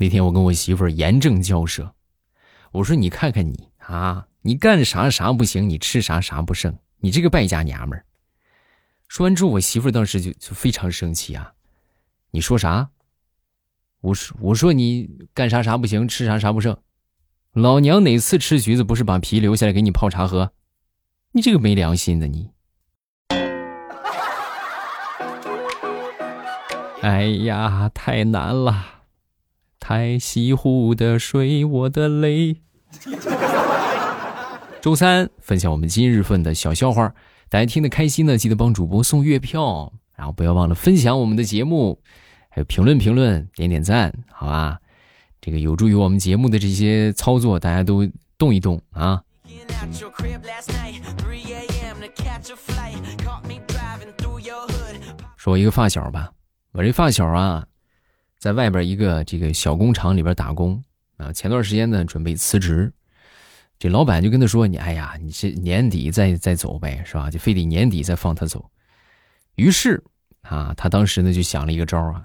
那天我跟我媳妇儿严正交涉，我说你看看你啊，你干啥啥不行，你吃啥啥不剩，你这个败家娘们儿。说完之后，我媳妇儿当时就就非常生气啊！你说啥？我说我说你干啥啥不行，吃啥啥不剩。老娘哪次吃橘子不是把皮留下来给你泡茶喝？你这个没良心的你！哎呀，太难了，太西湖的水，我的泪。周三分享我们今日份的小笑话，大家听得开心呢，记得帮主播送月票，然后不要忘了分享我们的节目，还有评论评论，点点赞，好吧？这个有助于我们节目的这些操作，大家都动一动啊！说一个发小吧，我这发小啊，在外边一个这个小工厂里边打工啊，前段时间呢准备辞职，这老板就跟他说：“你哎呀，你这年底再再走呗，是吧？就非得年底再放他走。”于是啊，他当时呢就想了一个招啊。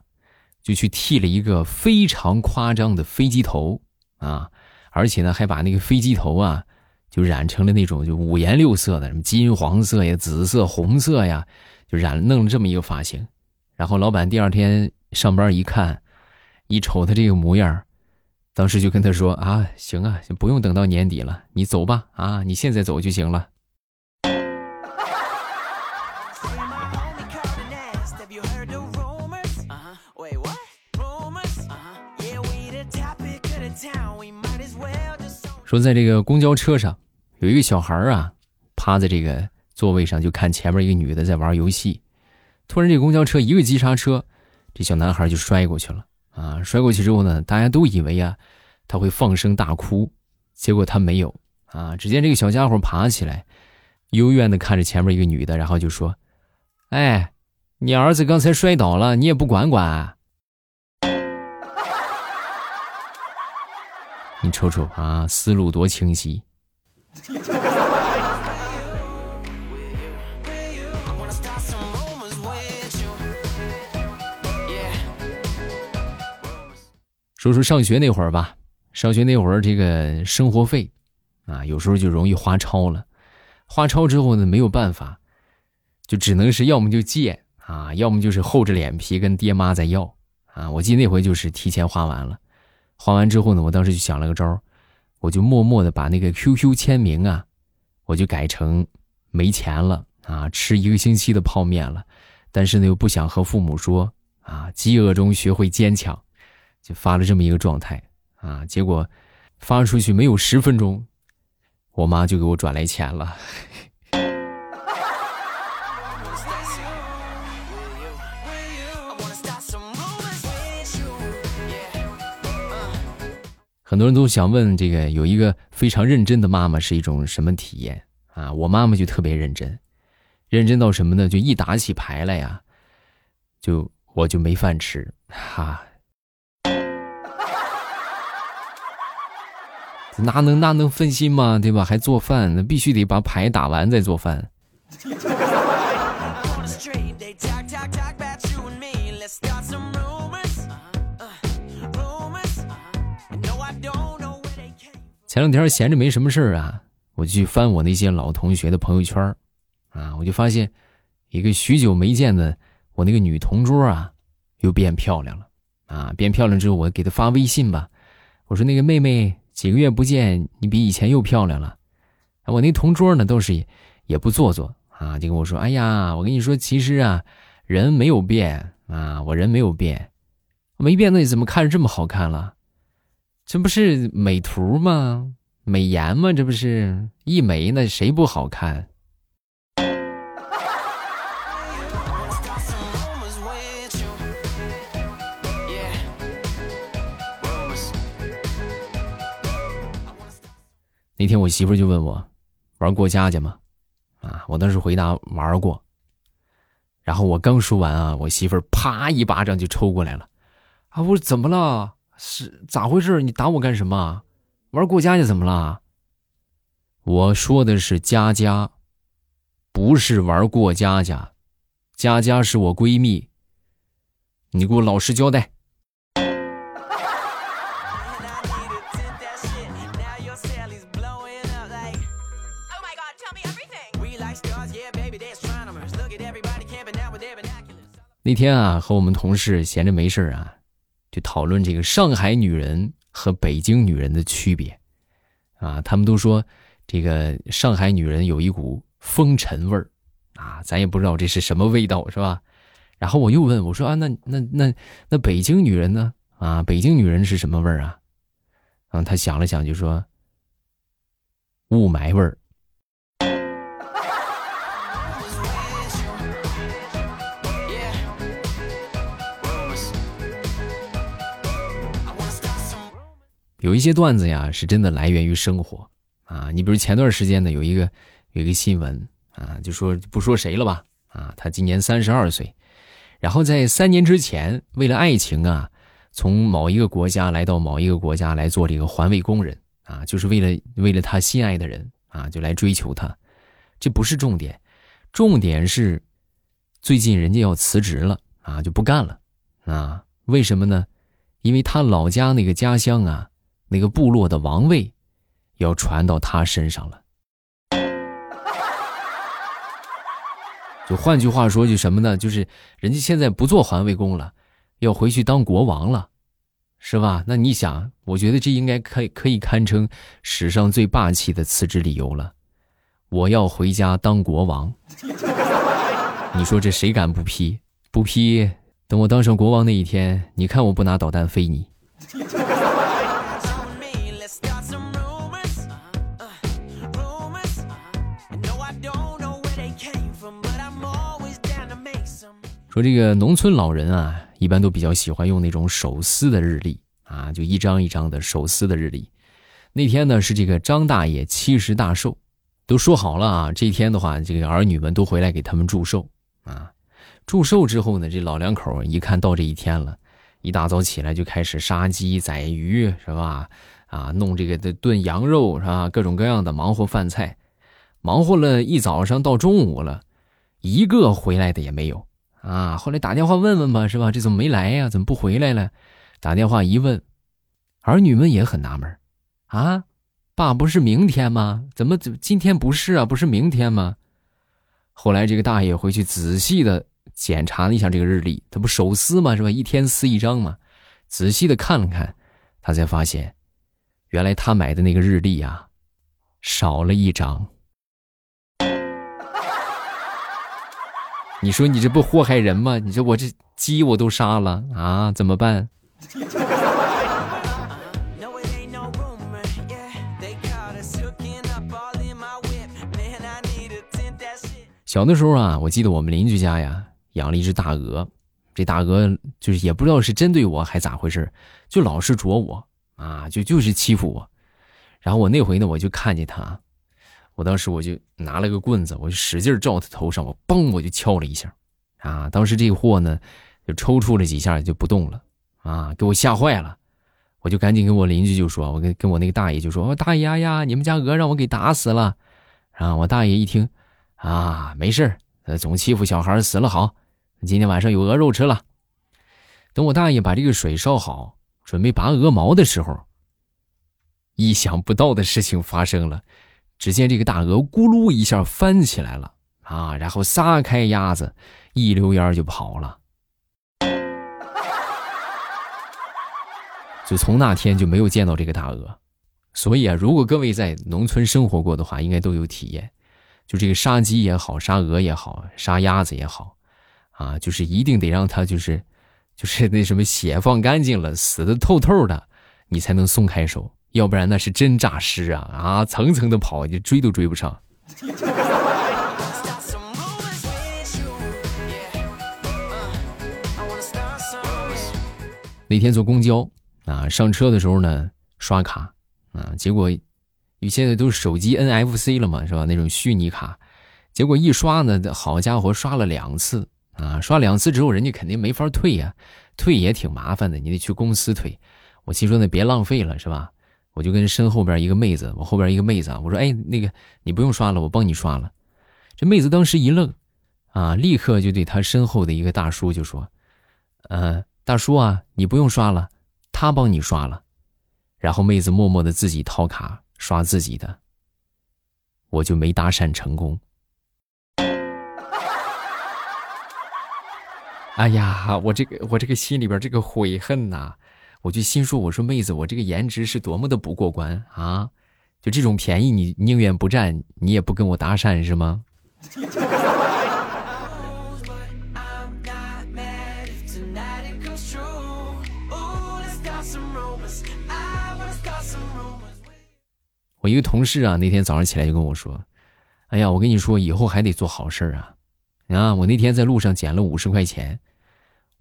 就去剃了一个非常夸张的飞机头啊，而且呢，还把那个飞机头啊，就染成了那种就五颜六色的，什么金黄色呀、紫色、红色呀，就染弄了这么一个发型。然后老板第二天上班一看，一瞅他这个模样，当时就跟他说：“啊，行啊，不用等到年底了，你走吧，啊，你现在走就行了。”说在这个公交车上，有一个小孩啊，趴在这个座位上，就看前面一个女的在玩游戏。突然，这公交车一个急刹车，这小男孩就摔过去了啊！摔过去之后呢，大家都以为啊，他会放声大哭，结果他没有啊。只见这个小家伙爬起来，幽怨的看着前面一个女的，然后就说：“哎，你儿子刚才摔倒了，你也不管管。”啊你瞅瞅啊，思路多清晰。说说上学那会儿吧，上学那会儿这个生活费啊，有时候就容易花超了。花超之后呢，没有办法，就只能是要么就借啊，要么就是厚着脸皮跟爹妈再要啊。我记得那回就是提前花完了。花完之后呢，我当时就想了个招我就默默的把那个 QQ 签名啊，我就改成没钱了啊，吃一个星期的泡面了，但是呢又不想和父母说啊，饥饿中学会坚强，就发了这么一个状态啊，结果发出去没有十分钟，我妈就给我转来钱了。很多人都想问，这个有一个非常认真的妈妈是一种什么体验啊？我妈妈就特别认真，认真到什么呢？就一打起牌来呀，就我就没饭吃，哈，那能那能分心吗？对吧？还做饭，那必须得把牌打完再做饭。前两天闲着没什么事儿啊，我去翻我那些老同学的朋友圈啊，我就发现一个许久没见的我那个女同桌啊，又变漂亮了啊！变漂亮之后，我给她发微信吧，我说那个妹妹，几个月不见，你比以前又漂亮了。我那同桌呢，倒是也不做作啊，就跟我说：“哎呀，我跟你说，其实啊，人没有变啊，我人没有变，没变，那你怎么看着这么好看了？”这不是美图吗？美颜吗？这不是一美，那谁不好看？那天我媳妇就问我玩过家家吗？啊，我当时回答玩过。然后我刚说完啊，我媳妇啪一巴掌就抽过来了。啊，我说怎么了？是咋回事？你打我干什么？玩过家家怎么了？我说的是佳佳，不是玩过家家。佳佳是我闺蜜，你给我老实交代。那天啊，和我们同事闲着没事啊，就讨论这个上海女人和北京女人的区别，啊，他们都说这个上海女人有一股风尘味儿，啊，咱也不知道这是什么味道，是吧？然后我又问我说啊，那那那那北京女人呢？啊，北京女人是什么味儿啊？啊，他想了想就说雾霾味儿。有一些段子呀，是真的来源于生活啊。你比如前段时间呢，有一个有一个新闻啊，就说不说谁了吧啊，他今年三十二岁，然后在三年之前，为了爱情啊，从某一个国家来到某一个国家来做这个环卫工人啊，就是为了为了他心爱的人啊，就来追求他。这不是重点，重点是最近人家要辞职了啊，就不干了啊？为什么呢？因为他老家那个家乡啊。那个部落的王位，要传到他身上了。就换句话说，就什么呢？就是人家现在不做环卫工了，要回去当国王了，是吧？那你想，我觉得这应该可可以堪称史上最霸气的辞职理由了。我要回家当国王。你说这谁敢不批？不批，等我当上国王那一天，你看我不拿导弹飞你。说这个农村老人啊，一般都比较喜欢用那种手撕的日历啊，就一张一张的手撕的日历。那天呢是这个张大爷七十大寿，都说好了啊，这天的话，这个儿女们都回来给他们祝寿啊。祝寿之后呢，这老两口一看到这一天了，一大早起来就开始杀鸡宰鱼，是吧？啊，弄这个的炖羊肉是吧？各种各样的忙活饭菜，忙活了一早上到中午了，一个回来的也没有。啊，后来打电话问问吧，是吧？这怎么没来呀？怎么不回来了？打电话一问，儿女们也很纳闷啊，爸不是明天吗？怎么怎今天不是啊？不是明天吗？后来这个大爷回去仔细的检查了一下这个日历，他不手撕吗？是吧？一天撕一张嘛。仔细的看了看，他才发现，原来他买的那个日历啊，少了一张。你说你这不祸害人吗？你说我这鸡我都杀了啊，怎么办？小的时候啊，我记得我们邻居家呀养了一只大鹅，这大鹅就是也不知道是针对我还咋回事，就老是啄我啊，就就是欺负我。然后我那回呢，我就看见它。我当时我就拿了个棍子，我就使劲照他头上，我嘣我就敲了一下，啊！当时这货呢就抽搐了几下就不动了，啊！给我吓坏了，我就赶紧跟我邻居就说，我跟跟我那个大爷就说，我大爷呀，你们家鹅让我给打死了。然后我大爷一听，啊，没事呃，总欺负小孩死了好，今天晚上有鹅肉吃了。等我大爷把这个水烧好，准备拔鹅毛的时候，意想不到的事情发生了。只见这个大鹅咕噜一下翻起来了啊，然后撒开鸭子，一溜烟就跑了。就从那天就没有见到这个大鹅。所以啊，如果各位在农村生活过的话，应该都有体验。就这个杀鸡也好，杀鹅也好，杀鸭子也好，啊，就是一定得让它就是，就是那什么血放干净了，死的透透的，你才能松开手。要不然那是真诈尸啊！啊，层层的跑，你追都追不上。那天坐公交啊，上车的时候呢，刷卡啊，结果，你现在都是手机 NFC 了嘛，是吧？那种虚拟卡，结果一刷呢，好家伙，刷了两次啊！刷两次之后，人家肯定没法退呀，退也挺麻烦的，你得去公司退。我心说那别浪费了，是吧？我就跟身后边一个妹子，我后边一个妹子啊，我说：“哎，那个你不用刷了，我帮你刷了。”这妹子当时一愣，啊，立刻就对他身后的一个大叔就说：“呃，大叔啊，你不用刷了，他帮你刷了。”然后妹子默默的自己掏卡刷自己的，我就没搭讪成功。哎呀，我这个我这个心里边这个悔恨呐，我就心说，我说妹子，我这个颜值是多么的不过关啊！就这种便宜，你宁愿不占，你也不跟我搭讪是吗？我一个同事啊，那天早上起来就跟我说：“哎呀，我跟你说，以后还得做好事啊！啊，我那天在路上捡了五十块钱，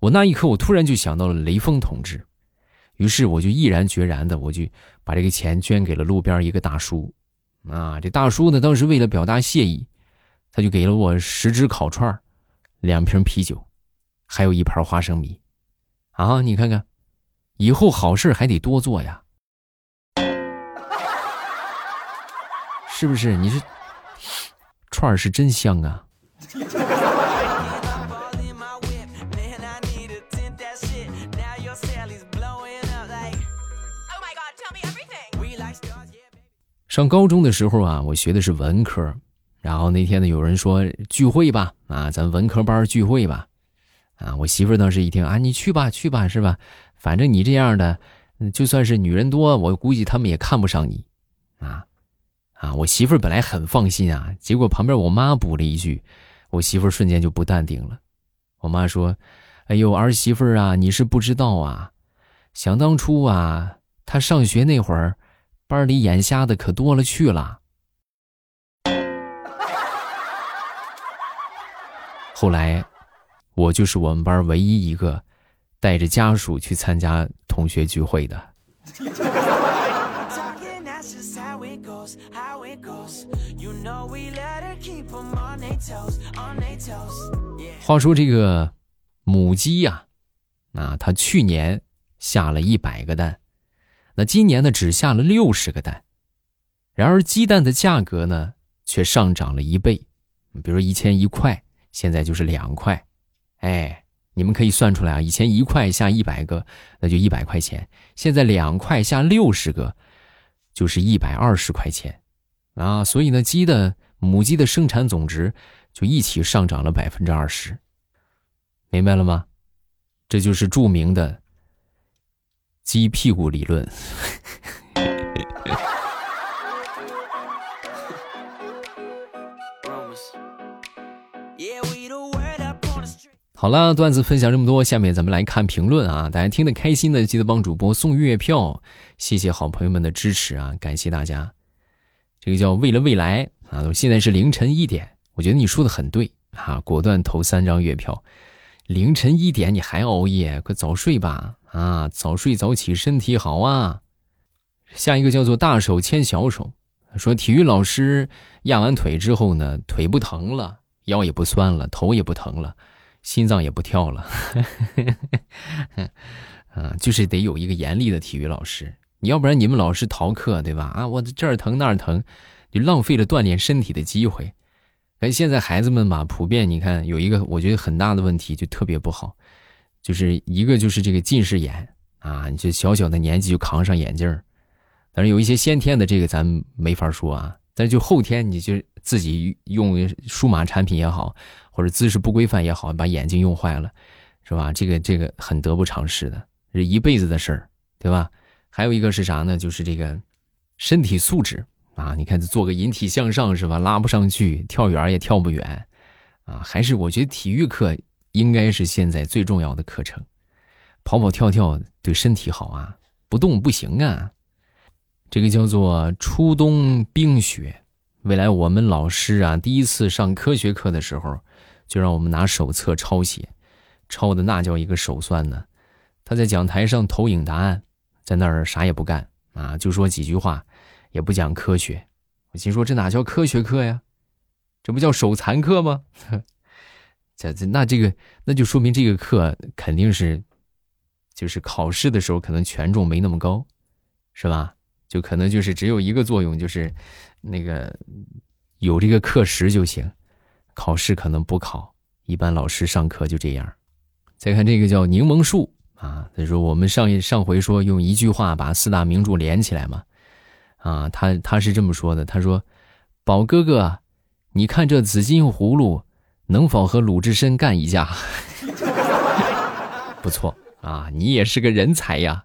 我那一刻我突然就想到了雷锋同志，于是我就毅然决然的，我就把这个钱捐给了路边一个大叔。啊，这大叔呢，当时为了表达谢意，他就给了我十只烤串两瓶啤酒，还有一盘花生米。啊，你看看，以后好事还得多做呀。”是不是？你是串儿是真香啊！上高中的时候啊，我学的是文科，然后那天呢，有人说聚会吧，啊，咱文科班聚会吧，啊，我媳妇当时一听啊，你去吧，去吧，是吧？反正你这样的，就算是女人多，我估计他们也看不上你，啊。啊，我媳妇本来很放心啊，结果旁边我妈补了一句，我媳妇瞬间就不淡定了。我妈说：“哎呦，儿媳妇啊，你是不知道啊，想当初啊，她上学那会儿，班里眼瞎的可多了去了。后来，我就是我们班唯一一个带着家属去参加同学聚会的。”话说这个母鸡呀，啊，它去年下了一百个蛋，那今年呢只下了六十个蛋，然而鸡蛋的价格呢却上涨了一倍，比如以前一块，现在就是两块，哎，你们可以算出来啊，以前一块下一百个，那就一百块钱，现在两块下六十个，就是一百二十块钱，啊，所以呢，鸡的母鸡的生产总值。就一起上涨了百分之二十，明白了吗？这就是著名的鸡屁股理论。好了，段子分享这么多，下面咱们来看评论啊！大家听得开心的，记得帮主播送月票，谢谢好朋友们的支持啊！感谢大家。这个叫为了未来啊！现在是凌晨一点。我觉得你说的很对啊，果断投三张月票。凌晨一点你还熬夜，快早睡吧啊！早睡早起身体好啊。下一个叫做大手牵小手，说体育老师压完腿之后呢，腿不疼了，腰也不酸了，头也不疼了，心脏也不跳了。啊，就是得有一个严厉的体育老师，你要不然你们老师逃课对吧？啊，我这儿疼那儿疼，就浪费了锻炼身体的机会。哎，现在孩子们吧，普遍你看有一个我觉得很大的问题，就特别不好，就是一个就是这个近视眼啊，你这小小的年纪就扛上眼镜儿，但是有一些先天的这个咱没法说啊，但是就后天你就自己用数码产品也好，或者姿势不规范也好，把眼睛用坏了，是吧？这个这个很得不偿失的，是一辈子的事儿，对吧？还有一个是啥呢？就是这个身体素质。啊，你看做个引体向上是吧？拉不上去，跳远也跳不远，啊，还是我觉得体育课应该是现在最重要的课程，跑跑跳跳对身体好啊，不动不行啊。这个叫做初冬冰雪，未来我们老师啊，第一次上科学课的时候，就让我们拿手册抄写，抄的那叫一个手酸呢。他在讲台上投影答案，在那儿啥也不干啊，就说几句话。也不讲科学，我心说这哪叫科学课呀？这不叫手残课吗？这这那这个那就说明这个课肯定是，就是考试的时候可能权重没那么高，是吧？就可能就是只有一个作用，就是那个有这个课时就行，考试可能不考。一般老师上课就这样。再看这个叫柠檬树啊，他说我们上一上回说用一句话把四大名著连起来嘛。啊，他他是这么说的，他说：“宝哥哥，你看这紫金葫芦能否和鲁智深干一架？” 不错啊，你也是个人才呀。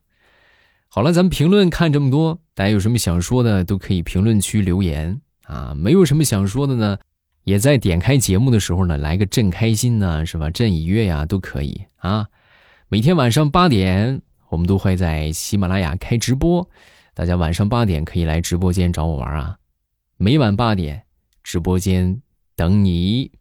好了，咱们评论看这么多，大家有什么想说的都可以评论区留言啊。没有什么想说的呢，也在点开节目的时候呢，来个朕开心呢，是吧？朕已阅呀，都可以啊。每天晚上八点，我们都会在喜马拉雅开直播，大家晚上八点可以来直播间找我玩啊。每晚八点，直播间等你。